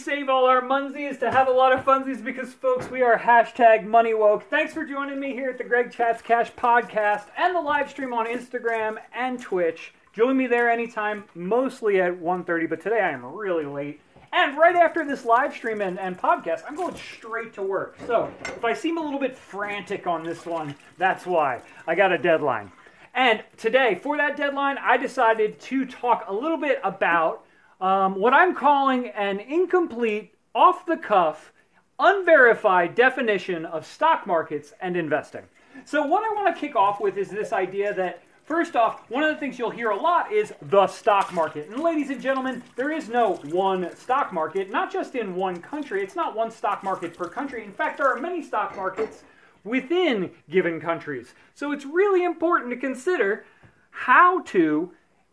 Save all our munsies to have a lot of funsies because, folks, we are hashtag money woke. Thanks for joining me here at the Greg Chats Cash podcast and the live stream on Instagram and Twitch. Join me there anytime, mostly at 1.30, but today I am really late. And right after this live stream and, and podcast, I'm going straight to work. So if I seem a little bit frantic on this one, that's why. I got a deadline. And today, for that deadline, I decided to talk a little bit about um, what I'm calling an incomplete, off the cuff, unverified definition of stock markets and investing. So, what I want to kick off with is this idea that First off, one of the things you'll hear a lot is the stock market. And ladies and gentlemen, there is no one stock market, not just in one country. It's not one stock market per country. In fact, there are many stock markets within given countries. So it's really important to consider how to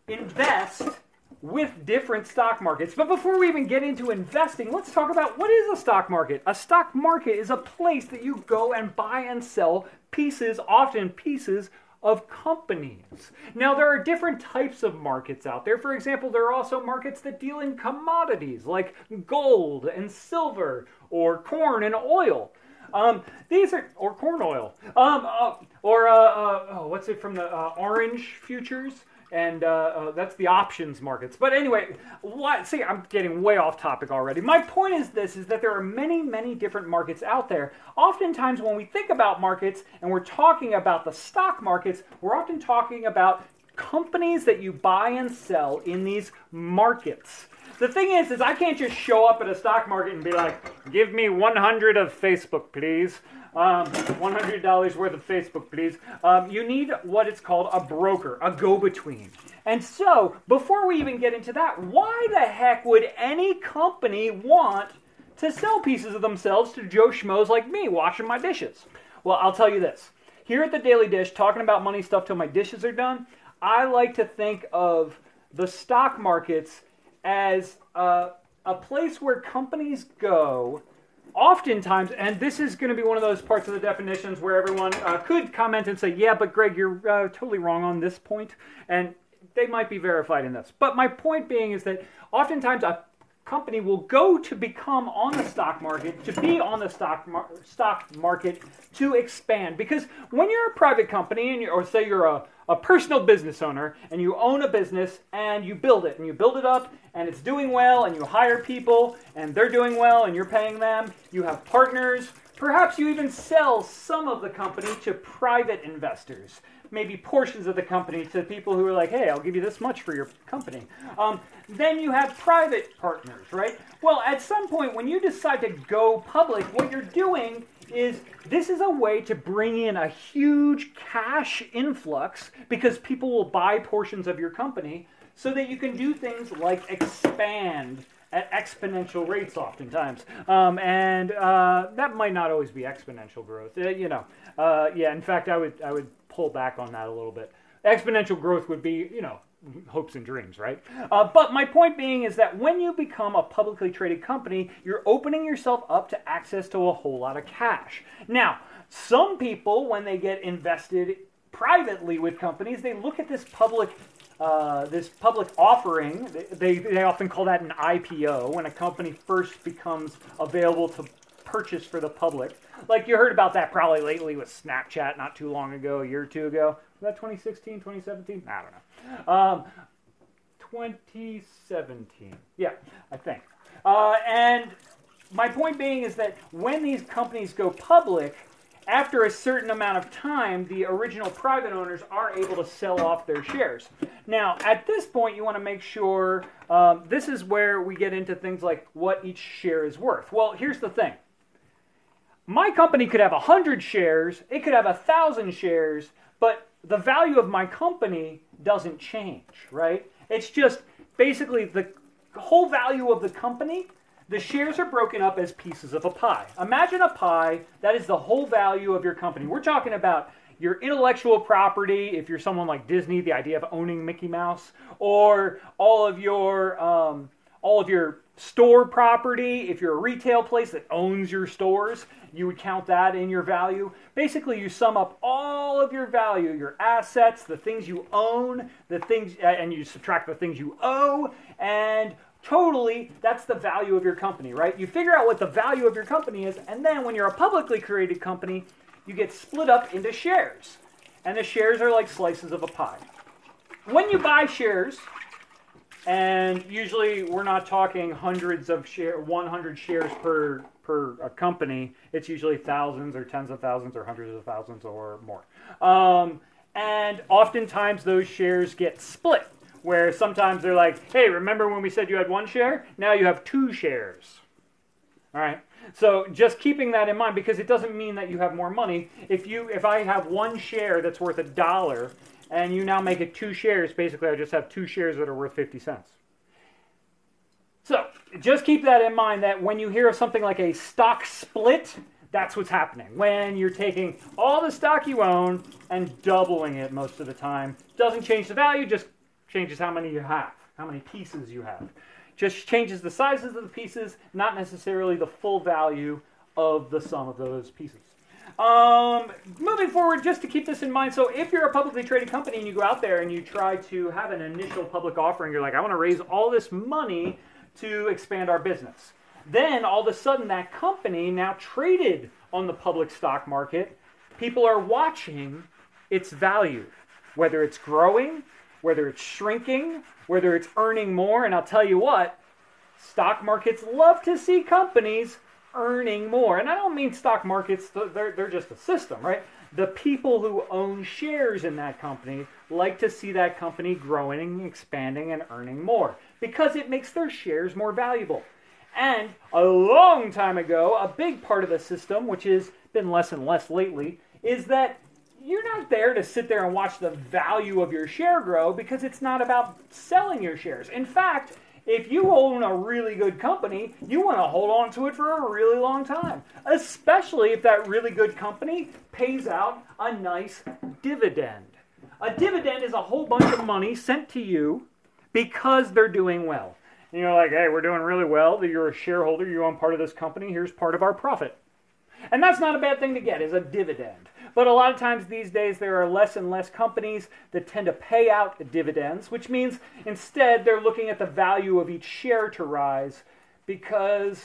invest with different stock markets. But before we even get into investing, let's talk about what is a stock market. A stock market is a place that you go and buy and sell pieces, often pieces of companies. Now, there are different types of markets out there. For example, there are also markets that deal in commodities like gold and silver or corn and oil. Um, these are, or corn oil, um, uh, or uh, uh, oh, what's it from the uh, orange futures? And uh, uh, that's the options markets. But anyway, what, see, I'm getting way off topic already. My point is this: is that there are many, many different markets out there. Oftentimes, when we think about markets and we're talking about the stock markets, we're often talking about companies that you buy and sell in these markets. The thing is, is I can't just show up at a stock market and be like, "Give me 100 of Facebook, please." Um, $100 worth of Facebook, please. Um, you need what it's called a broker, a go between. And so, before we even get into that, why the heck would any company want to sell pieces of themselves to Joe Schmoes like me washing my dishes? Well, I'll tell you this. Here at the Daily Dish, talking about money stuff till my dishes are done, I like to think of the stock markets as a, a place where companies go oftentimes, and this is going to be one of those parts of the definitions where everyone uh, could comment and say, yeah, but Greg, you're uh, totally wrong on this point, and they might be verified in this. But my point being is that oftentimes a company will go to become on the stock market, to be on the stock mar- stock market to expand. Because when you're a private company, and or say you're a, a personal business owner, and you own a business, and you build it, and you build it up, and it's doing well, and you hire people, and they're doing well, and you're paying them, you have partners, perhaps you even sell some of the company to private investors maybe portions of the company to people who are like, hey, I'll give you this much for your company. Um, then you have private partners, right? Well, at some point, when you decide to go public, what you're doing is this is a way to bring in a huge cash influx because people will buy portions of your company so that you can do things like expand at exponential rates oftentimes. Um, and uh, that might not always be exponential growth. Uh, you know, uh, yeah, in fact, I would, I would pull back on that a little bit. Exponential growth would be, you know, hopes and dreams, right? Uh, but my point being is that when you become a publicly traded company, you're opening yourself up to access to a whole lot of cash. Now, some people, when they get invested privately with companies, they look at this public. Uh, this public offering, they, they often call that an IPO, when a company first becomes available to purchase for the public. Like you heard about that probably lately with Snapchat not too long ago, a year or two ago. That 2016, 2017? I don't know. Um, 2017. Yeah, I think. Uh, and my point being is that when these companies go public, after a certain amount of time, the original private owners are able to sell off their shares. Now, at this point, you want to make sure um, this is where we get into things like what each share is worth. Well, here's the thing my company could have 100 shares, it could have 1,000 shares, but the value of my company doesn't change, right? It's just basically the whole value of the company. The shares are broken up as pieces of a pie. Imagine a pie that is the whole value of your company. We're talking about your intellectual property, if you're someone like Disney, the idea of owning Mickey Mouse, or all of your um, all of your store property. If you're a retail place that owns your stores, you would count that in your value. Basically, you sum up all of your value, your assets, the things you own, the things, uh, and you subtract the things you owe, and totally that's the value of your company, right? You figure out what the value of your company is, and then when you're a publicly created company, you get split up into shares. And the shares are like slices of a pie. When you buy shares, and usually we're not talking hundreds of share 100 shares per per a company it's usually thousands or tens of thousands or hundreds of thousands or more um, and oftentimes those shares get split where sometimes they're like, hey, remember when we said you had one share? Now you have two shares. All right. So just keeping that in mind because it doesn't mean that you have more money. If you if I have one share that's worth a dollar and you now make it two shares, basically I just have two shares that are worth 50 cents. So just keep that in mind that when you hear of something like a stock split, that's what's happening. When you're taking all the stock you own and doubling it most of the time, doesn't change the value, just changes how many you have, how many pieces you have. Just changes the sizes of the pieces, not necessarily the full value of the sum of those pieces. Um, moving forward, just to keep this in mind, so if you're a publicly traded company and you go out there and you try to have an initial public offering, you're like, I want to raise all this money to expand our business. Then all of a sudden, that company now traded on the public stock market, people are watching its value, whether it's growing whether it's shrinking, whether it's earning more. And I'll tell you what, stock markets love to see companies earning more. And I don't mean stock markets, they're, they're just a system, right? The people who own shares in that company like to see that company growing, expanding, and earning more because it makes their shares more valuable. And a long time ago, a big part of the system, which has been less and less lately, is that you're not there to sit there and watch the value of your share grow because it's not about selling your shares. In fact, if you own a really good company, you want to hold on to it for a really long time, especially if that really good company pays out a nice dividend. A dividend is a whole bunch of money sent to you because they're doing well. And you're like, hey, we're doing really well. You're a shareholder, you own part of this company, here's part of our profit. And that's not a bad thing to get, is a dividend. But a lot of times these days, there are less and less companies that tend to pay out dividends, which means instead they're looking at the value of each share to rise because,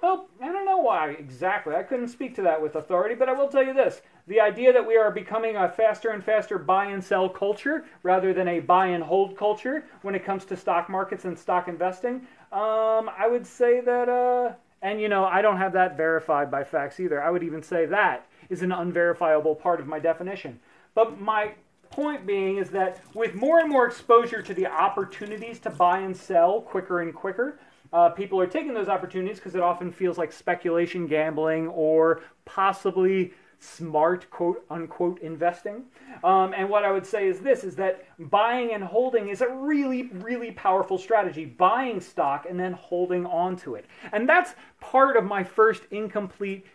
well, I don't know why exactly. I couldn't speak to that with authority, but I will tell you this. The idea that we are becoming a faster and faster buy and sell culture rather than a buy and hold culture when it comes to stock markets and stock investing, um, I would say that, uh, and you know, I don't have that verified by facts either. I would even say that is an unverifiable part of my definition. But my point being is that with more and more exposure to the opportunities to buy and sell quicker and quicker, uh, people are taking those opportunities because it often feels like speculation, gambling, or possibly smart quote unquote investing. Um, and what I would say is this is that buying and holding is a really, really powerful strategy. Buying stock and then holding on to it. And that's part of my first incomplete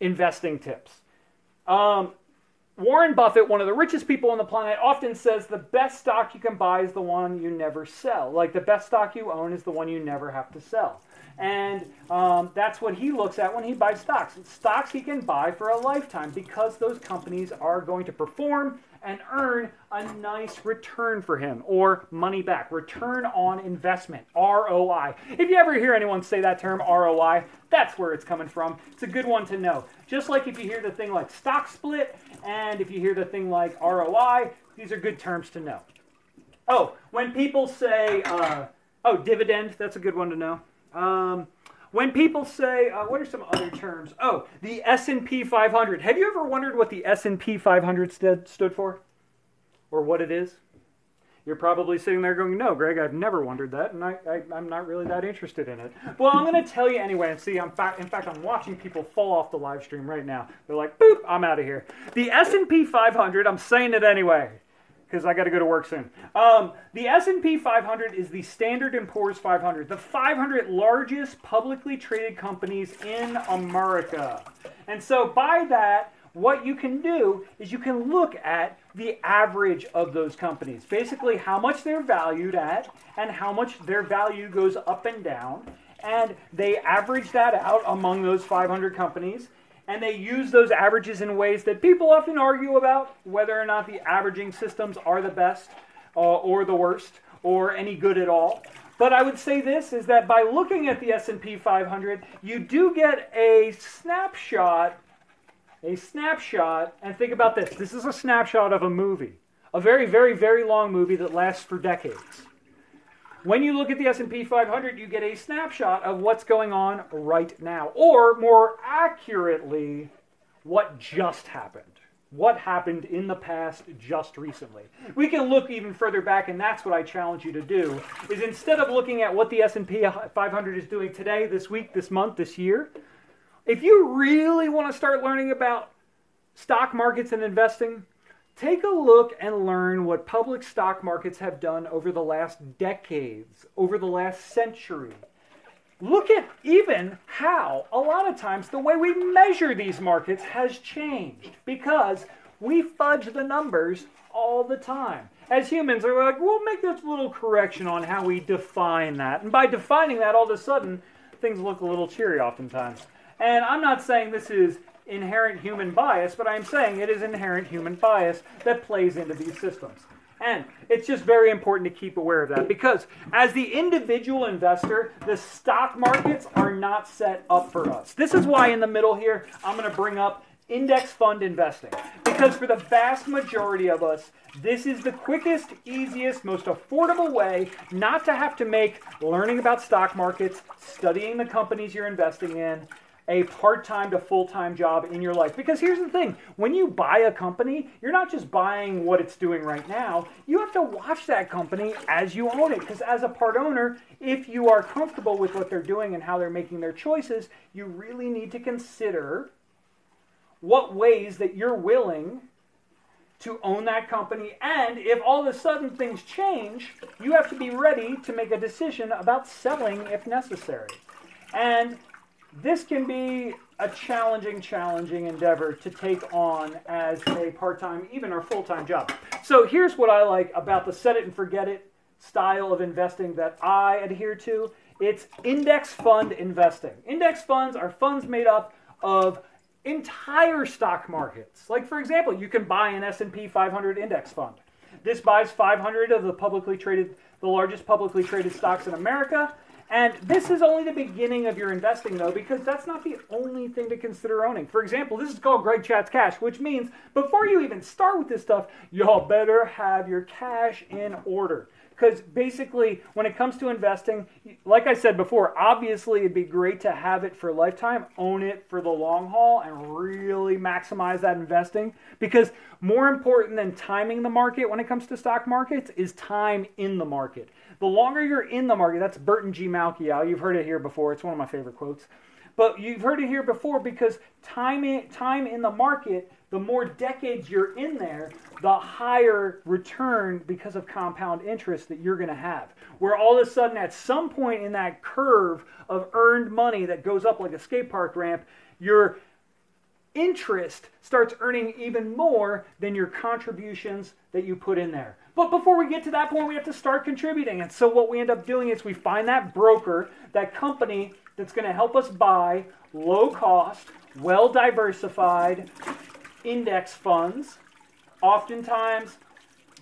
investing tips. Um, Warren Buffett, one of the richest people on the planet, often says the best stock you can buy is the one you never sell. Like the best stock you own is the one you never have to sell. And um, that's what he looks at when he buys stocks. Stocks he can buy for a lifetime because those companies are going to perform and earn a nice return for him or money back, return on investment, ROI. If you ever hear anyone say that term, ROI, that's where it's coming from. It's a good one to know. Just like if you hear the thing like stock split and if you hear the thing like ROI, these are good terms to know. Oh, when people say, uh, oh, dividend, that's a good one to know. Um, when people say, uh, what are some other terms? Oh, the S&P 500. Have you ever wondered what the S&P 500 stood, stood for? Or what it is? You're probably sitting there going, no, Greg, I've never wondered that, and I, I, am not really that interested in it. Well, I'm going to tell you anyway, and see, I'm fa- in fact, I'm watching people fall off the live stream right now. They're like, boop, I'm out of here. The S&P 500, I'm saying it anyway because I got to go to work soon. Um, the S&P 500 is the Standard & Poor's 500, the 500 largest publicly traded companies in America. And so by that, what you can do is you can look at the average of those companies. Basically, how much they're valued at and how much their value goes up and down. And they average that out among those 500 companies and they use those averages in ways that people often argue about whether or not the averaging systems are the best uh, or the worst or any good at all. But I would say this is that by looking at the S&P 500, you do get a snapshot, a snapshot, and think about this. This is a snapshot of a movie, a very, very, very long movie that lasts for decades. When you look at the S&P 500, you get a snapshot of what's going on right now, or more accurately, what just happened what happened in the past just recently. We can look even further back and that's what I challenge you to do is instead of looking at what the S&P 500 is doing today, this week, this month, this year, if you really want to start learning about stock markets and investing, take a look and learn what public stock markets have done over the last decades, over the last century. Look at even how, a lot of times, the way we measure these markets has changed because we fudge the numbers all the time. As humans, we're like, we'll make this little correction on how we define that. And by defining that, all of a sudden, things look a little cheery oftentimes. And I'm not saying this is inherent human bias, but I'm saying it is inherent human bias that plays into these systems. And it's just very important to keep aware of that because as the individual investor, the stock markets are not set up for us. This is why in the middle here, I'm going to bring up index fund investing. Because for the vast majority of us, this is the quickest, easiest, most affordable way not to have to make learning about stock markets, studying the companies you're investing in, a part time to full time job in your life. Because here's the thing when you buy a company, you're not just buying what it's doing right now, you have to watch that company as you own it. Because as a part owner, if you are comfortable with what they're doing and how they're making their choices, you really need to consider what ways that you're willing to own that company. And if all of a sudden things change, you have to be ready to make a decision about selling if necessary. And this can be a challenging, challenging endeavor to take on as a part time, even or full time job. So here's what I like about the set it and forget it style of investing that I adhere to it's index fund investing. Index funds are funds made up of entire stock markets. Like for example, you can buy an S&P 500 index fund. This buys 500 of the publicly traded the largest publicly traded stocks in America and this is only the beginning of your investing, though, because that's not the only thing to consider owning. For example, this is called Greg Chats Cash, which means before you even start with this stuff, y'all better have your cash in order. Because basically, when it comes to investing, like I said before, obviously it'd be great to have it for a lifetime, own it for the long haul, and really maximize that investing. Because more important than timing the market when it comes to stock markets is time in the market. The longer you're in the market, that's Burton G. Malkiel. You've heard it here before. It's one of my favorite quotes. But you've heard it here before because time in, time in the market, the more decades you're in there, the higher return because of compound interest that you're going to have. Where all of a sudden, at some point in that curve of earned money that goes up like a skate park ramp, your interest starts earning even more than your contributions that you put in there. But before we get to that point, we have to start contributing. And so what we end up doing is we find that broker, that company that's going to help us buy low cost, well diversified index funds, oftentimes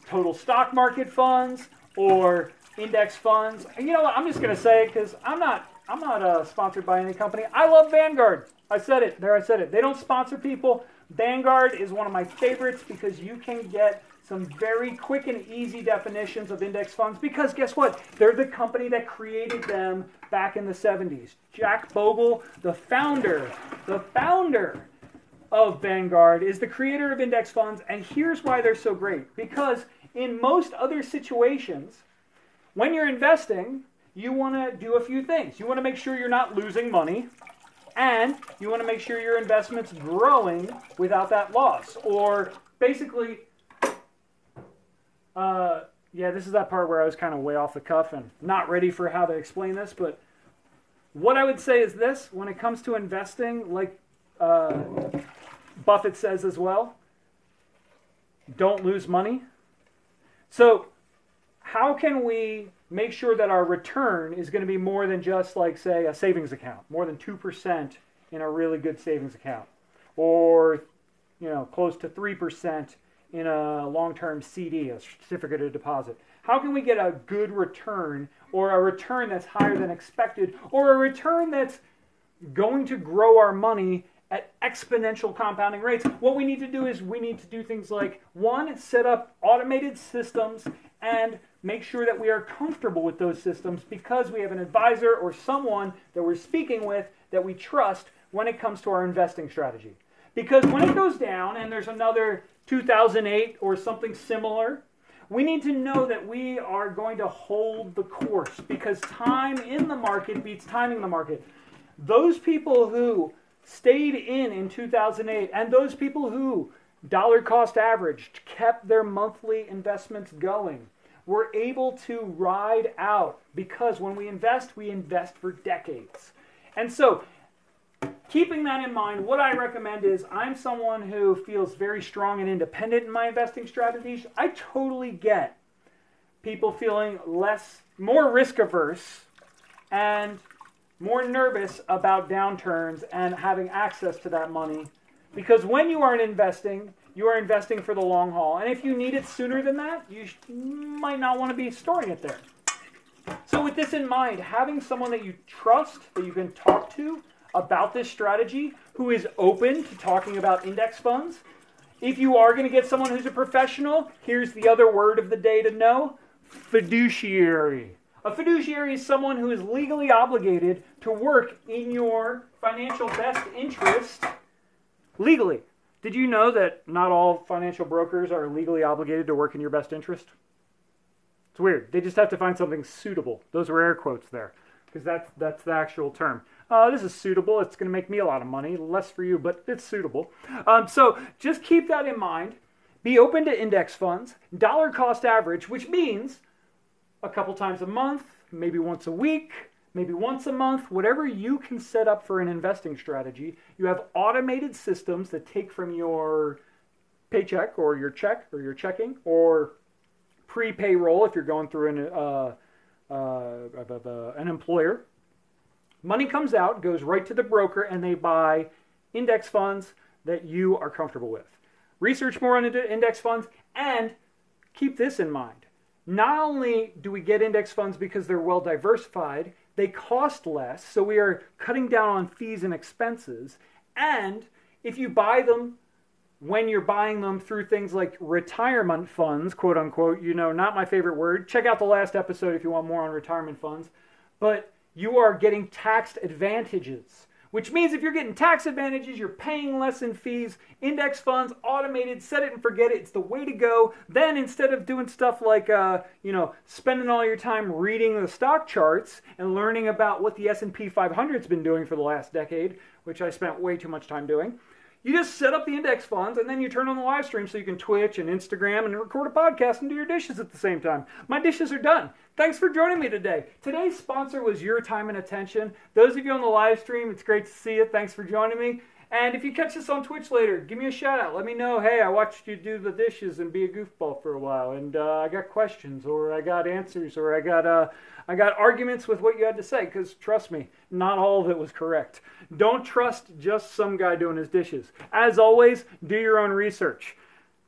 total stock market funds or index funds. And you know what? I'm just going to say because I'm not I'm not uh, sponsored by any company. I love Vanguard. I said it. There I said it. They don't sponsor people. Vanguard is one of my favorites because you can get some very quick and easy definitions of index funds because guess what? They're the company that created them back in the 70s. Jack Bogle, the founder, the founder of Vanguard, is the creator of index funds, and here's why they're so great. Because in most other situations, when you're investing, you want to do a few things. You want to make sure you're not losing money, and you want to make sure your investment's growing without that loss. Or basically, uh, yeah, this is that part where I was kind of way off the cuff and not ready for how to explain this. But what I would say is this when it comes to investing, like uh, Buffett says as well, don't lose money. So, how can we make sure that our return is going to be more than just like, say, a savings account, more than 2% in a really good savings account, or, you know, close to 3% in a long term CD, a certificate of deposit? How can we get a good return or a return that's higher than expected or a return that's going to grow our money at exponential compounding rates? What we need to do is we need to do things like one, set up automated systems and make sure that we are comfortable with those systems because we have an advisor or someone that we're speaking with that we trust when it comes to our investing strategy. Because when it goes down and there's another 2008 or something similar, we need to know that we are going to hold the course because time in the market beats timing the market. Those people who stayed in in 2008 and those people who dollar cost averaged kept their monthly investments going were able to ride out because when we invest, we invest for decades. And so keeping that in mind, what I recommend is I'm someone who feels very strong and independent in my investing strategies. I totally get people feeling less, more risk averse and more nervous about downturns and having access to that money. Because when you aren't investing, you are investing for the long haul. And if you need it sooner than that, you might not want to be storing it there. So, with this in mind, having someone that you trust, that you can talk to, about this strategy who is open to talking about index funds. If you are going to get someone who's a professional, here's the other word of the day to know fiduciary. A fiduciary is someone who is legally obligated to work in your financial best interest legally. Did you know that not all financial brokers are legally obligated to work in your best interest? It's weird. They just have to find something suitable. Those are air quotes there because that's, that's the actual term uh, this is suitable. It's going to make me a lot of money, less for you, but it's suitable. Um, so just keep that in mind. Be open to index funds, dollar cost average, which means a couple times a month, maybe once a week, maybe once a month, whatever you can set up for an investing strategy. You have automated systems that take from your paycheck or your check or your checking or pre payroll if you're going through an, uh, uh, an employer Money comes out, goes right to the broker, and they buy index funds that you are comfortable with. Research more on index funds and keep this in mind. Not only do we get index funds because they're well diversified, they cost less, so we are cutting down on fees and expenses. And if you buy them when you're buying them through things like retirement funds, quote unquote, you know, not my favorite word. Check out the last episode if you want more on retirement funds. But you are getting taxed advantages. Which means if you're getting tax advantages, you're paying less in fees. Index funds, automated, set it and forget it. It's the way to go. Then instead of doing stuff like, uh, you know, spending all your time reading the stock charts and learning about what the S&P 500's been doing for the last decade, which I spent way too much time doing, you just set up the index funds and then you turn on the live stream so you can Twitch and Instagram and record a podcast and do your dishes at the same time. My dishes are done. Thanks for joining me today. Today's sponsor was your time and attention. Those of you on the live stream, it's great to see you. Thanks for joining me. And if you catch this on Twitch later, give me a shout out. Let me know, hey, I watched you do the dishes and be a goofball for a while, and uh, I got questions, or I got answers, or I got uh, I got arguments with what you had to say. Because trust me, not all of it was correct. Don't trust just some guy doing his dishes. As always, do your own research.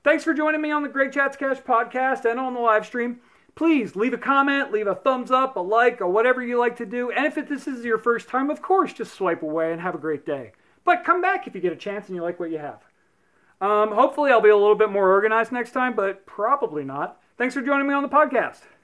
Thanks for joining me on the Greg Chats Cash podcast and on the live stream. Please leave a comment, leave a thumbs up, a like, or whatever you like to do. And if this is your first time, of course, just swipe away and have a great day. But come back if you get a chance and you like what you have. Um, hopefully, I'll be a little bit more organized next time, but probably not. Thanks for joining me on the podcast.